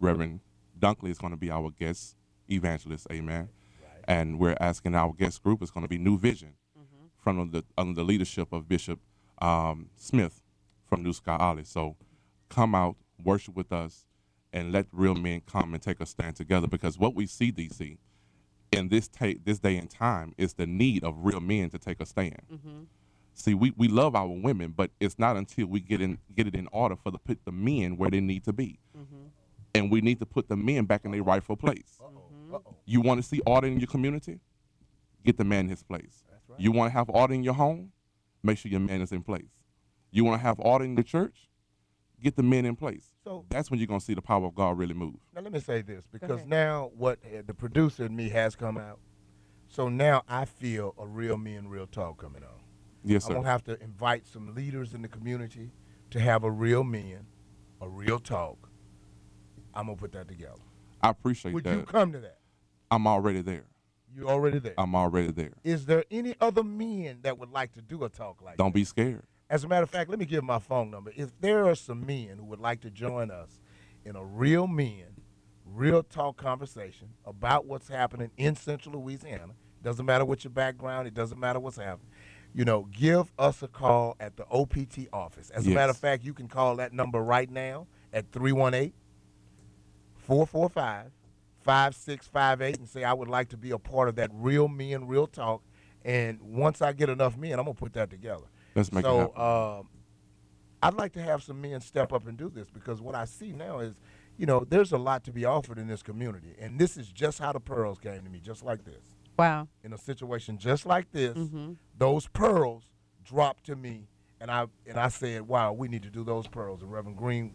Reverend Dunkley is going to be our guest evangelist. Amen. And we're asking our guest group is going to be New Vision from the under the leadership of Bishop um, Smith from New Sky Alley. So come out, worship with us, and let real men come and take a stand together. Because what we see, DC, in this ta- this day and time, is the need of real men to take a stand. See, we, we love our women, but it's not until we get in get it in order for the put the men where they need to be, and we need to put the men back in their rightful place. Uh-oh. Mm-hmm. You want to see order in your community? Get the man in his place. That's right. You want to have order in your home? Make sure your man is in place. You want to have order in the church? Get the men in place. So That's when you're going to see the power of God really move. now let me say this because now what the producer and me has come out. So now I feel a real men, real talk coming on. Yes, sir. I'm gonna have to invite some leaders in the community to have a real men, a real talk. I'm gonna put that together. I appreciate Would that. Would you come to that? I'm already there. You already there. I'm already there. Is there any other men that would like to do a talk like Don't that? be scared. As a matter of fact, let me give my phone number. If there are some men who would like to join us in a real men, real talk conversation about what's happening in Central Louisiana, doesn't matter what your background, it doesn't matter what's happening. You know, give us a call at the OPT office. As a matter of fact, you can call that number right now at 318 445 5658 and say, I would like to be a part of that real men, real talk. And once I get enough men, I'm going to put that together. Let's make it so, happen. um, I'd like to have some men step up and do this because what I see now is, you know, there's a lot to be offered in this community. And this is just how the pearls came to me, just like this. Wow. In a situation just like this, Mhm. those pearls dropped to me, and I and I said, "Wow, we need to do those pearls." And Reverend Green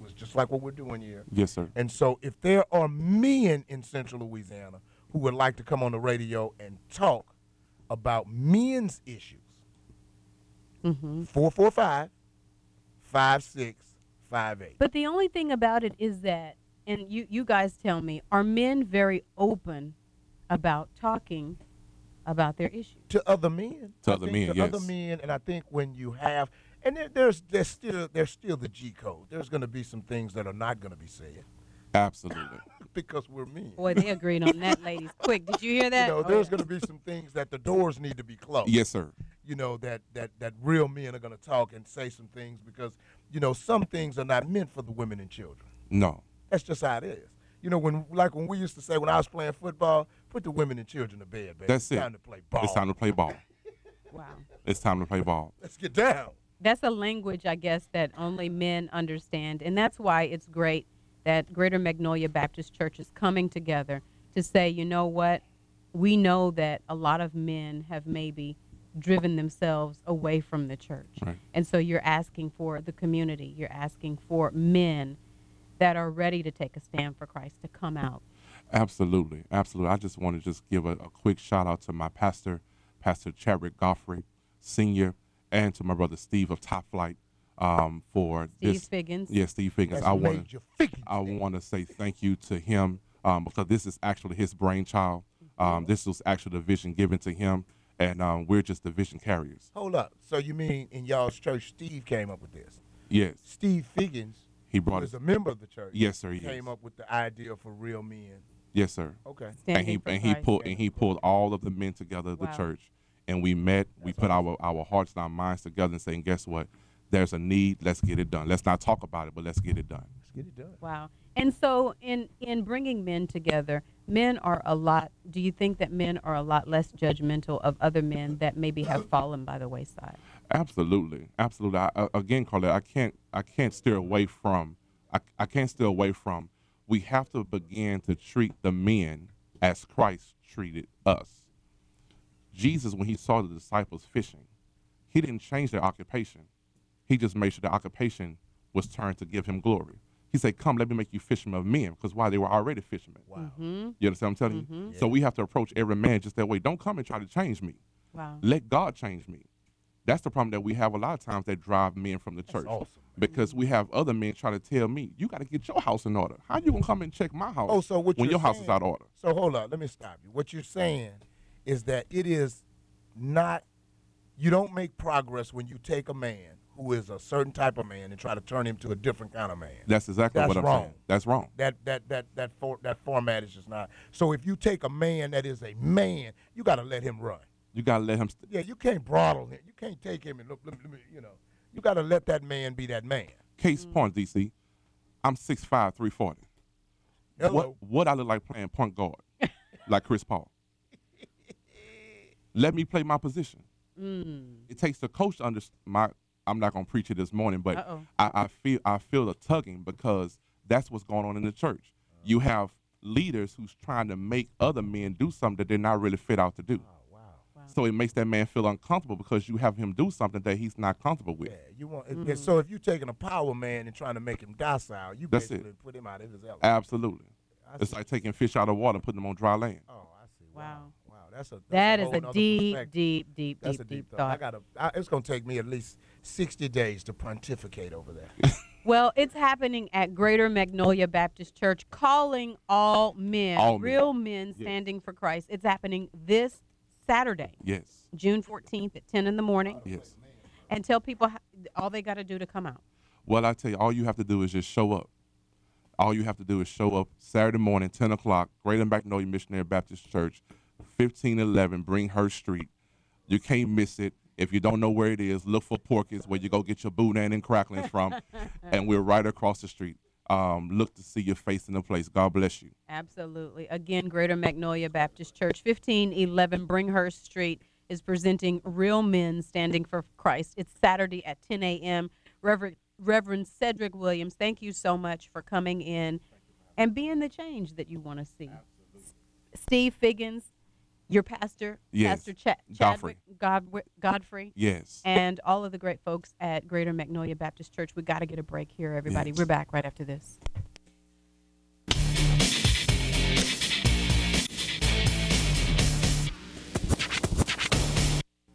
was just like what we're doing here. Yes, sir. And so, if there are men in Central Louisiana who would like to come on the radio and talk about men's issues, hmm 445 5658. But the only thing about it is that, and you, you guys tell me, are men very open about talking about their issues? To other men. To I other think men, to other men, and I think when you have, and there, there's there's still there's still the G code. There's going to be some things that are not going to be said Absolutely. because we're men. Boy, they agreed on that, ladies. Quick, did you hear that? You that? know, Oh, there's yeah. going to be some things that the doors need to be closed. yes, sir. you know that that that real men are going to talk and say some things because you know some things are not meant for the women and children No. that's just how it is you know when like when we used to say when i was playing football put the women and children to bed baby. That's it's it. time to play ball It's time to play ball. Wow. It's time to play ball. let's get down That's a language, I guess, that only men understand. And that's why it's great that Greater Magnolia Baptist Church is coming together to say, you know what? We know that a lot of men have maybe driven themselves away from the church. Right. And so you're asking for the community, you're asking for men that are ready to take a stand for Christ to come out. Absolutely, absolutely. I just want to just give a, a quick shout out to my pastor, Pastor Chadwick Godfrey, Senior, and to my brother Steve of Top Flight um, for Steve this. Figgins. Yeah, Steve Figgins. That's I want made you figure I want to say thank you to him um, because this is actually his brainchild. Um, this was actually the vision given to him, and um, we're just the vision carriers. hold up so you mean in y'all's church steve came up with this Yes, steve figgins he brought is it. a member of the church Yes, sir. He came is. up with the idea for real men Yes, sir. okay and he and he pulled and he pulled all of the men together of the church and we met we put our our hearts and our minds together and saying guess what? There's a need. Let's get it done. Let's not talk about it but let's get it done. Let's get it done. Wow. And so in in bringing men together, men are a lot do you think that men are a lot less judgmental of other men that maybe have fallen by the wayside? absolutely. Absolutely. I, I- again Carla I can't I can't steer away from I, I can't steer away from we have to begin to treat the men as Christ treated us Jesus when he saw the disciples fishing he didn't change their occupation he just made sure the occupation was turned to give him glory. He said, Come, let me make you fishermen of men, because why? They were already fishermen. wow Mhm. You understand what I'm telling Mhm. you? So we have to approach every man just that way. Don't come and try to change me. Wow. Let God change me. That's the problem that we have a lot of times that drive men from the That's church. awesome Because we have other men try to tell me, you got to get your house in order. How you going to come and check my house oh so what when you're your house is out of order? So hold on, let me stop you. What you're saying is that it is not you don't make progress when you take a man who is a certain type of man and try to turn him to a different kind of man. That's exactly That's what I'm wrong. saying. That's wrong. That that that that for, that format is just not. So if you take a man that is a man, you got to let him run. You gotta let him. St- Yeah, you can't throttle him. You can't take him and look, Let me, you know. You got to let that man be that man. Case mm. point, DC. I'm 6'5", 340. Hello. What what I look like playing point guard, like Chris Paul. Let me play my position. Mm. It takes the coach to understand. My I'm not gonna preach it this morning, but I, I feel I feel the tugging because that's what's going on in the church. You uh-huh. have leaders who's trying to make other men do something that they're not really fit out to do. Oh, wow. So it makes that man feel uncomfortable because you have him do something that he's not comfortable with. Yeah, you want. if- mm. So if you're taking a power man and trying to make him docile, you That's basically it. put him out of his element. Absolutely. It's like taking fish out of water and putting them on dry land. Oh, I see. Wow. Wow, that's a that's That a is a nother deep, deep, deep, That's deep, a deep deep thought. I gotta. I, it's gonna take me at least sixty days to pontificate over that. Well, it's happening at Greater Magnolia Baptist Church, calling all men, All men. real men Yeah. standing for Christ. It's happening this Saturday, Yes. June 14th at 10 in the morning. Yes. And tell people how, all they got to do to come out. Well, I tell you, all you have to do is just show up. All you have to do is show up Saturday morning, 10 o'clock, Greater Magnolia Missionary Baptist Church, 1511 Bringhurst Street. You can't miss it. If you don't know where it is, look for Porky's, where you go get your boudin and cracklings from. and we're right across the street. Um, look to see your face in the place. God bless you. Absolutely. Again, Greater Magnolia Baptist Church, 1511 Bringhurst Street, is presenting Real Men Standing for Christ. It's Saturday at 10 a.m. Reverend, Reverend Cedric Williams, thank you so much for coming in and being the change that you want to see. S- Steve Figgins, your pastor, Yes. Pastor Ch- Godfrey. Chadwick Godfrey, Yes. and all of the great folks at Greater Magnolia Baptist Church. We got to get a break here, everybody. Yes. We're back right after this.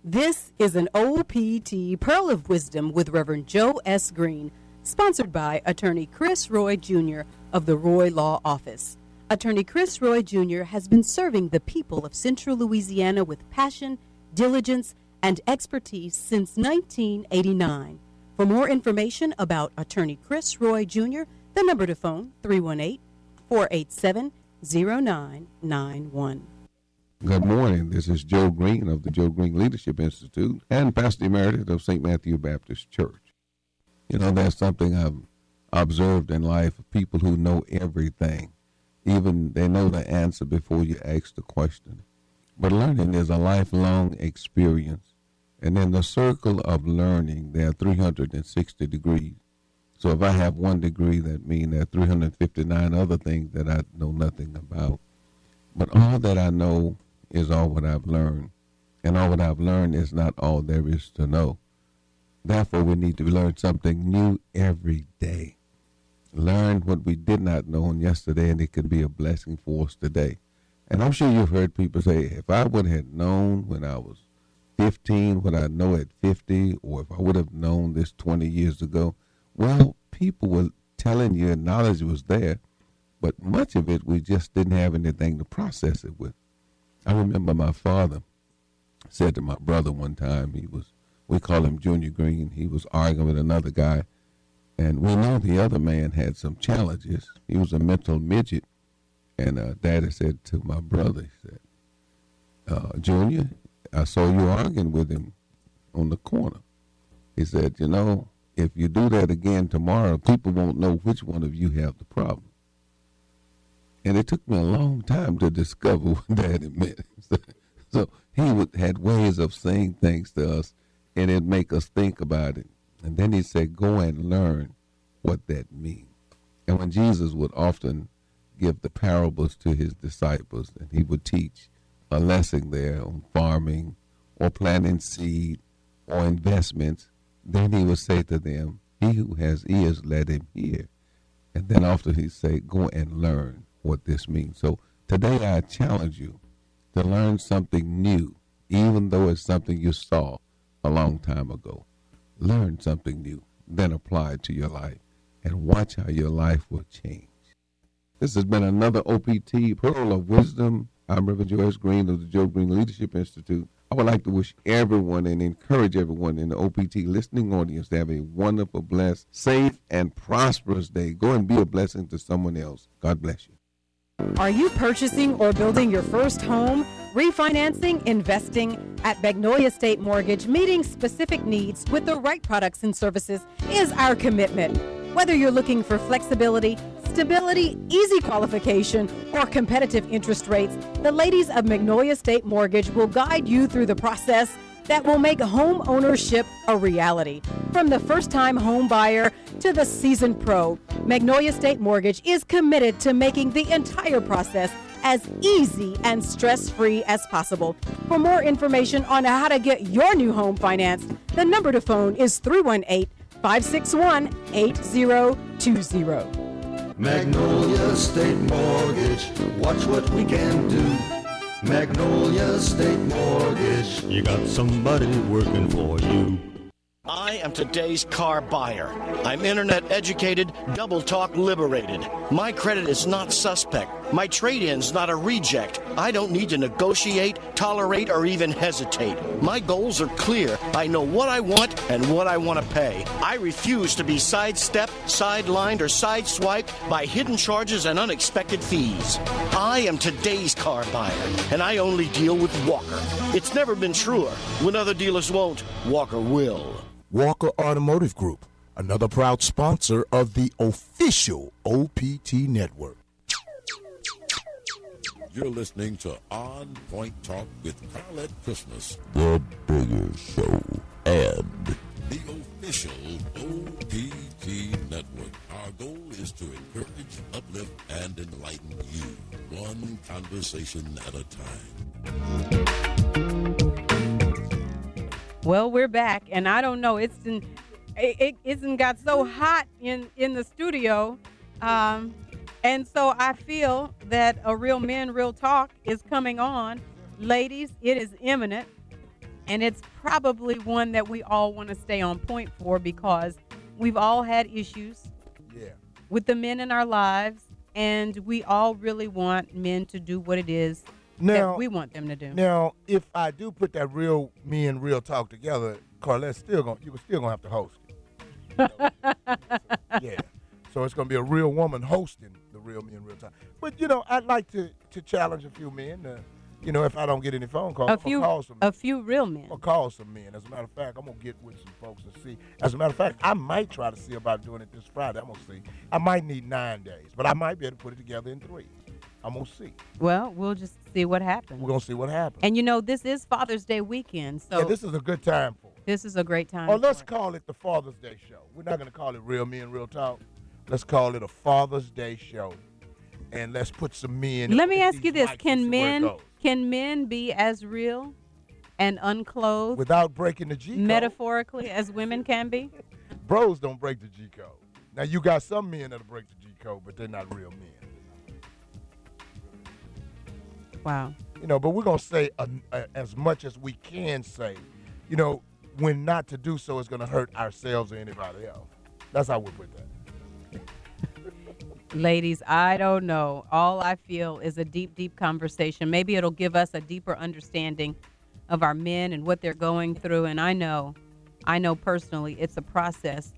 This is an OPT Pearl of Wisdom with Reverend Joe S. Green, sponsored by Attorney Chris Roy Jr. of the Roy Law Office. Attorney Chris Roy Jr. has been serving the people of Central Louisiana with passion, diligence, and expertise since 1989. For more information about Attorney Chris Roy Jr., the number to phone 318 487 0991. Good morning. This is Joe Green of the Joe Green Leadership Institute and Pastor Emeritus of St. Matthew Baptist Church. You know, that's something I've observed in life people who know everything. Even they know the answer before you ask the question. But learning is a lifelong experience. And in the circle of learning, there are 360 degrees. So if I have one degree, that means there are 359 other things that I know nothing about. But all that I know is all what I've learned. And all what I've learned is not all there is to know. Therefore, we need to learn something new every day. Learn what we did not know on yesterday, and it can be a blessing for us today. And I'm sure you've heard people say, if I would have known when I was 15 what I know at 50, or if I would have known this 20 years ago, well, people were telling you knowledge was there, but much of it we just didn't have anything to process it with. I remember my father said to my brother one time, he was, we call him Junior Green, he was arguing with another guy, and we know the other man had some challenges. He was a mental midget, and uh, Daddy said to my brother, he said, uh, Junior, I saw you arguing with him on the corner. He said, you know, if you do that again tomorrow, people won't know which one of you have the problem. And it took me a long time to discover what daddy meant. So, he would, had ways of saying things to us, and it'd make us think about it. And then he said, go and learn what that means. And when Jesus would often give the parables to his disciples, and he would teach a lesson there on farming or planting seed or investments, then he would say to them, He who has ears, let him hear. And then after he say, Go and learn what this means. So today I challenge you to learn something new, even though it's something you saw a long time ago. Learn something new, then apply it to your life, and watch how your life will change. This has been another OPT Pearl of Wisdom. I'm Reverend Joe S. Green of the Joe Green Leadership Institute. I would like to wish everyone and encourage everyone in the OPT listening audience to have a wonderful, blessed, safe, and prosperous day. Go and be a blessing to someone else. God bless you. Are you purchasing or building your first home? Refinancing, investing at Magnolia State Mortgage, meeting specific needs with the right products and services is our commitment. Whether you're looking for flexibility, stability, easy qualification, or competitive interest rates, the ladies of Magnolia State Mortgage will guide you through the process that will make home ownership a reality. From the first time home buyer to the seasoned pro, Magnolia State Mortgage is committed to making the entire process as easy and stress free as possible. For more information on how to get your new home financed, the number to phone is 318 561 8020. Magnolia State Mortgage, watch what we can do. Magnolia State Mortgage, you got somebody working for you. I am today's car buyer. I'm internet educated, double talk liberated. My credit is not suspect. My trade in's not a reject. I don't need to negotiate, tolerate, or even hesitate. My goals are clear. I know what I want and what I want to pay. I refuse to be sidestepped, sidelined, or sideswiped by hidden charges and unexpected fees. I am today's car buyer, and I only deal with Walker. It's never been truer. When other dealers won't, Walker will. Walker Automotive Group, another proud sponsor of the official OPT network. You're listening to On Point Talk with Carlette Christmas, The bigger show. and the official OPT network. Our goal is to encourage, uplift, and enlighten you, one conversation at a time. Well, we're back, and I don't know. It's in, it, it isn't got so hot in in the studio, um, and so I feel that a real men, real talk is coming on, ladies. It is imminent, and it's probably one that we all want to stay on point for because we've all had issues Yeah. with the men in our lives, and we all really want men to do what it is Now, that we want them to do. now, if I do put that real me and real talk together, Carlette's still gonna you still gonna have to host it. yeah. So it's gonna be a real woman hosting real me and real talk. But you know, I'd like to to challenge a few men. You know, if I don't get any phone calls, a few, call some. a few real men. I'm call some men. As a matter of fact, I'm gonna get with some folks and see. As a matter of fact, I might try to see about doing it this Friday. I'm gonna see. I might need nine days, but I might be able to put it together in three. I'm gonna see. Well, we'll just see what happens. We're gonna see what happens. And you know, this is Father's Day weekend, so yeah, this is a good time for it. this is a great time. Or let's it. call it the Father's Day show. We're not gonna call it Real Men Real Talk. Let's call it a Father's Day show, and let's put some men. Let me ask you this: Can see where it men can men be as real and unclothed without breaking the G code? metaphorically as women can be? Bros don't break the G code. Now you got some men that'll break the G code, but they're not real men. Wow. you know, but we're gonna say uh, uh, as much as we can say, you know, when not to do so is gonna hurt ourselves or anybody else. That's how we put that. Ladies, I don't know. All I feel is a deep, deep conversation. Maybe it'll give us a deeper understanding of our men and what they're going through. And I know, I know personally, it's a process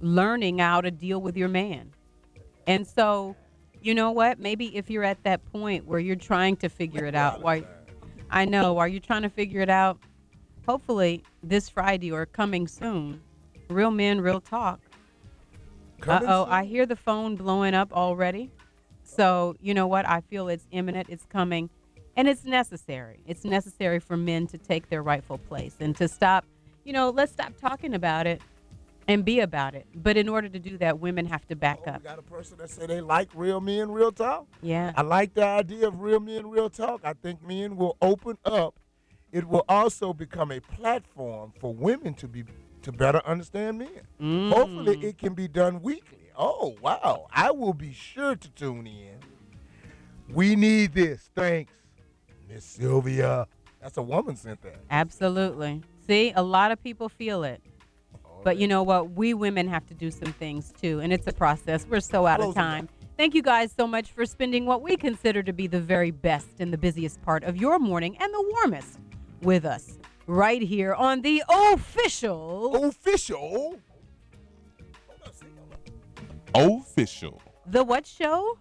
learning how to deal with your man. And so, you know what? Maybe if you're at that point where you're trying to figure it out, why I know, are you trying to figure it out? Hopefully, this Friday or coming soon, Real Men, Real Talk. Uh oh. I hear the phone blowing up already. So, you know what? I feel it's imminent, it's coming, and it's necessary. It's necessary for men to take their rightful place and to stop, you know, let's stop talking about it and be about it. But in order to do that, women have to back Oh, up. got a person that say they like real men, real talk. Yeah. I like the idea of real men, real talk. I think men will open up. It will also become a platform for women to be to better understand men. Hopefully, Mm. it can be done weekly. Oh wow! I will be sure to tune in. We need this. Thanks, Miss Sylvia. That's a woman sent that. Absolutely. See, a lot of people feel it. Oh, But you know what? We women have to do some things too, and it's a process. We're so out of time. Thank you guys so much for spending what we consider to be the very best and the busiest part of your morning and the warmest with us right here on the official, Official. Official. the what show?